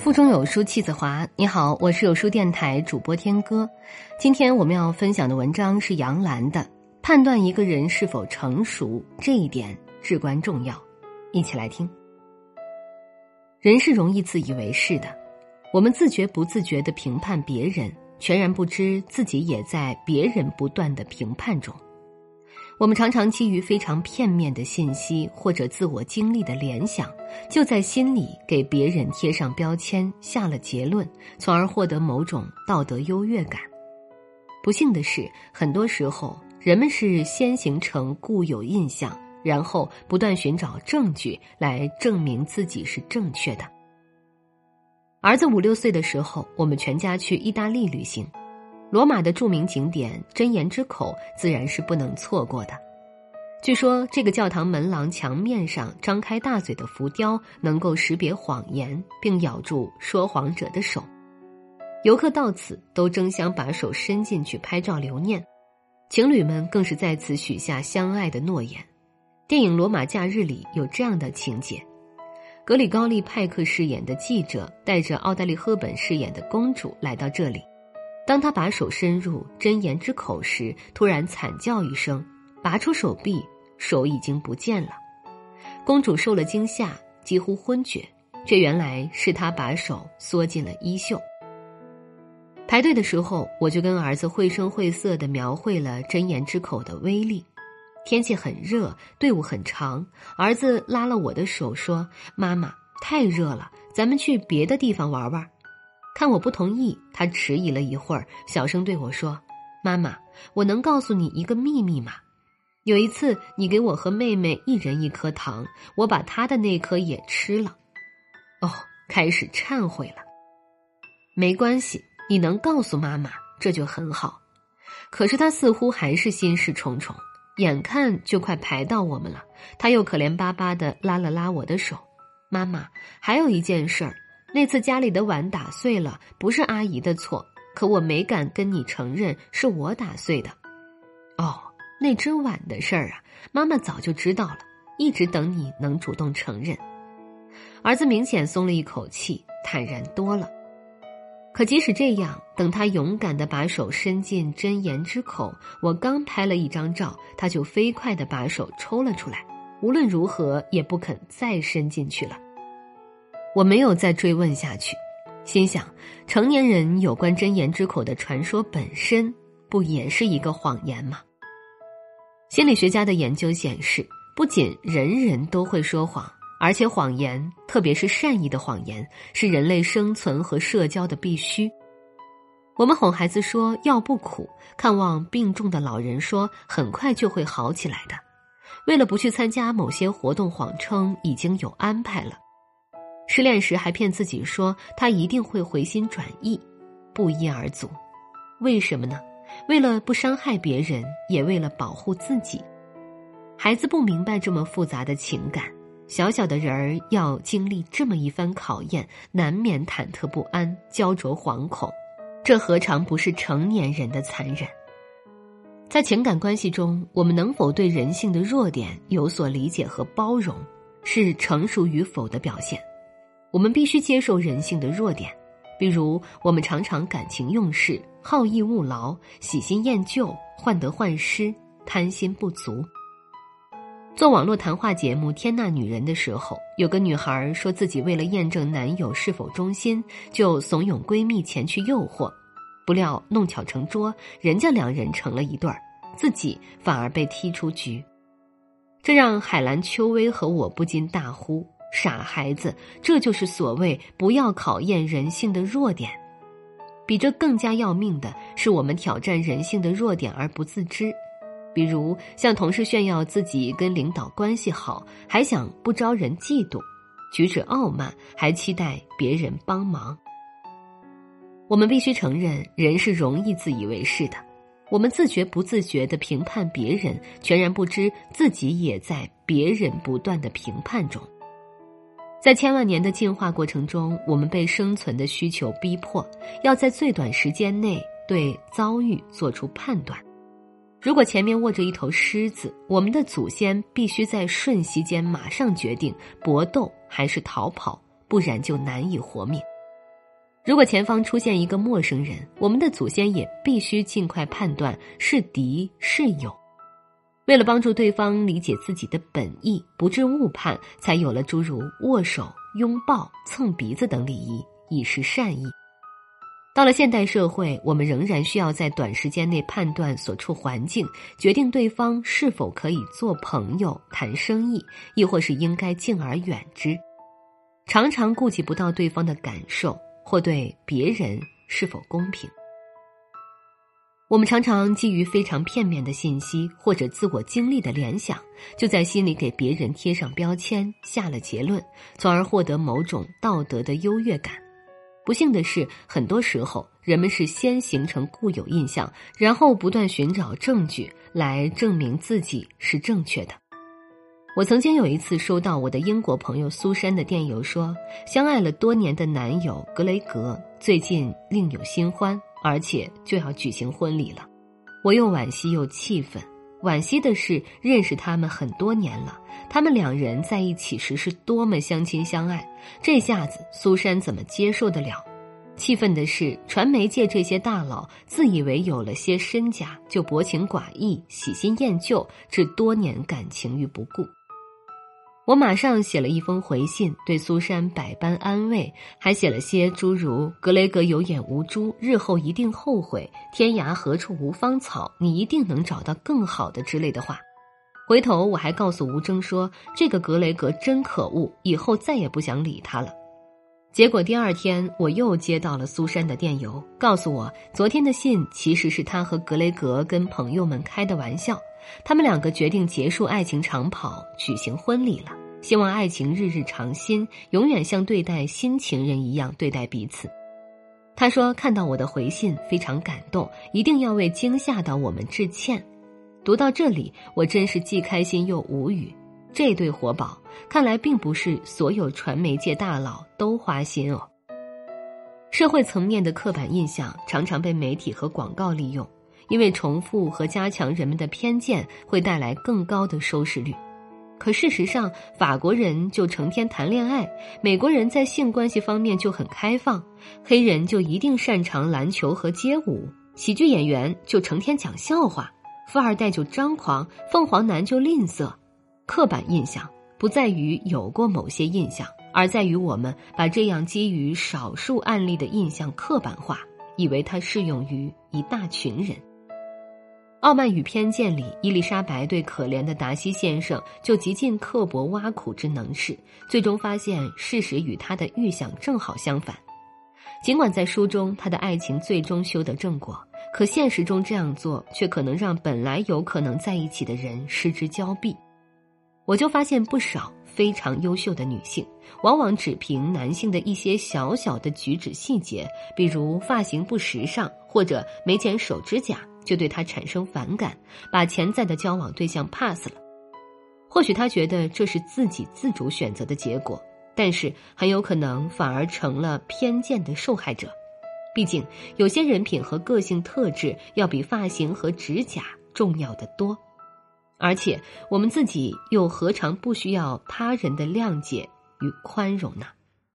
腹中有书气自华。你好，我是有书电台主播天歌。今天我们要分享的文章是杨澜的《判断一个人是否成熟，这一点至关重要》。一起来听。人是容易自以为是的，我们自觉不自觉的评判别人，全然不知自己也在别人不断的评判中。我们常常基于非常片面的信息或者自我经历的联想，就在心里给别人贴上标签，下了结论，从而获得某种道德优越感。不幸的是，很多时候人们是先形成固有印象，然后不断寻找证据来证明自己是正确的。儿子五六岁的时候，我们全家去意大利旅行。罗马的著名景点真言之口自然是不能错过的。据说这个教堂门廊墙面上张开大嘴的浮雕能够识别谎言，并咬住说谎者的手。游客到此都争相把手伸进去拍照留念，情侣们更是在此许下相爱的诺言。电影《罗马假日》里有这样的情节：格里高利·派克饰演的记者带着奥黛丽·赫本饰演的公主来到这里。当他把手伸入真言之口时，突然惨叫一声，拔出手臂，手已经不见了。公主受了惊吓，几乎昏厥，这原来是他把手缩进了衣袖。排队的时候，我就跟儿子绘声绘色地描绘了真言之口的威力。天气很热，队伍很长，儿子拉了我的手说：“妈妈，太热了，咱们去别的地方玩玩。”看我不同意，他迟疑了一会儿，小声对我说：“妈妈，我能告诉你一个秘密吗？有一次，你给我和妹妹一人一颗糖，我把她的那颗也吃了。哦，开始忏悔了。没关系，你能告诉妈妈，这就很好。可是他似乎还是心事重重，眼看就快排到我们了，他又可怜巴巴的拉了拉我的手。妈妈，还有一件事儿。”那次家里的碗打碎了，不是阿姨的错，可我没敢跟你承认是我打碎的。哦，那只碗的事儿啊，妈妈早就知道了，一直等你能主动承认。儿子明显松了一口气，坦然多了。可即使这样，等他勇敢的把手伸进真言之口，我刚拍了一张照，他就飞快的把手抽了出来，无论如何也不肯再伸进去了。我没有再追问下去，心想：成年人有关真言之口的传说本身不也是一个谎言吗？心理学家的研究显示，不仅人人都会说谎，而且谎言，特别是善意的谎言，是人类生存和社交的必须。我们哄孩子说药不苦，看望病重的老人说很快就会好起来的，为了不去参加某些活动，谎称已经有安排了。失恋时还骗自己说他一定会回心转意，不一而足。为什么呢？为了不伤害别人，也为了保护自己。孩子不明白这么复杂的情感，小小的人儿要经历这么一番考验，难免忐忑不安、焦灼惶恐。这何尝不是成年人的残忍？在情感关系中，我们能否对人性的弱点有所理解和包容，是成熟与否的表现。我们必须接受人性的弱点，比如我们常常感情用事、好逸恶劳、喜新厌旧、患得患失、贪心不足。做网络谈话节目《天呐女人》的时候，有个女孩说自己为了验证男友是否忠心，就怂恿闺蜜前去诱惑，不料弄巧成拙，人家两人成了一对儿，自己反而被踢出局，这让海兰秋薇和我不禁大呼。傻孩子，这就是所谓不要考验人性的弱点。比这更加要命的是，我们挑战人性的弱点而不自知。比如向同事炫耀自己跟领导关系好，还想不招人嫉妒；举止傲慢，还期待别人帮忙。我们必须承认，人是容易自以为是的。我们自觉不自觉的评判别人，全然不知自己也在别人不断的评判中。在千万年的进化过程中，我们被生存的需求逼迫，要在最短时间内对遭遇做出判断。如果前面卧着一头狮子，我们的祖先必须在瞬息间马上决定搏斗还是逃跑，不然就难以活命。如果前方出现一个陌生人，我们的祖先也必须尽快判断是敌是友。为了帮助对方理解自己的本意，不致误判，才有了诸如握手、拥抱、蹭鼻子等礼仪，以示善意。到了现代社会，我们仍然需要在短时间内判断所处环境，决定对方是否可以做朋友、谈生意，亦或是应该敬而远之。常常顾及不到对方的感受，或对别人是否公平。我们常常基于非常片面的信息或者自我经历的联想，就在心里给别人贴上标签，下了结论，从而获得某种道德的优越感。不幸的是，很多时候人们是先形成固有印象，然后不断寻找证据来证明自己是正确的。我曾经有一次收到我的英国朋友苏珊的电邮，说相爱了多年的男友格雷格最近另有新欢，而且就要举行婚礼了。我又惋惜又气愤。惋惜的是，认识他们很多年了，他们两人在一起时是多么相亲相爱，这下子苏珊怎么接受得了？气愤的是，传媒界这些大佬自以为有了些身家，就薄情寡义、喜新厌旧，置多年感情于不顾。我马上写了一封回信，对苏珊百般安慰，还写了些诸如“格雷格有眼无珠，日后一定后悔；天涯何处无芳草，你一定能找到更好的”之类的话。回头我还告诉吴征说：“这个格雷格真可恶，以后再也不想理他了。”结果第二天我又接到了苏珊的电邮，告诉我昨天的信其实是他和格雷格跟朋友们开的玩笑。他们两个决定结束爱情长跑，举行婚礼了。希望爱情日日长新，永远像对待新情人一样对待彼此。他说看到我的回信非常感动，一定要为惊吓到我们致歉。读到这里，我真是既开心又无语。这对活宝看来并不是所有传媒界大佬都花心哦。社会层面的刻板印象常常被媒体和广告利用。因为重复和加强人们的偏见会带来更高的收视率，可事实上，法国人就成天谈恋爱，美国人在性关系方面就很开放，黑人就一定擅长篮球和街舞，喜剧演员就成天讲笑话，富二代就张狂，凤凰男就吝啬。刻板印象不在于有过某些印象，而在于我们把这样基于少数案例的印象刻板化，以为它适用于一大群人。《傲慢与偏见》里，伊丽莎白对可怜的达西先生就极尽刻薄挖苦之能事，最终发现事实与他的预想正好相反。尽管在书中他的爱情最终修得正果，可现实中这样做却可能让本来有可能在一起的人失之交臂。我就发现不少非常优秀的女性，往往只凭男性的一些小小的举止细节，比如发型不时尚或者没剪手指甲。就对他产生反感，把潜在的交往对象 pass 了。或许他觉得这是自己自主选择的结果，但是很有可能反而成了偏见的受害者。毕竟有些人品和个性特质要比发型和指甲重要的多，而且我们自己又何尝不需要他人的谅解与宽容呢？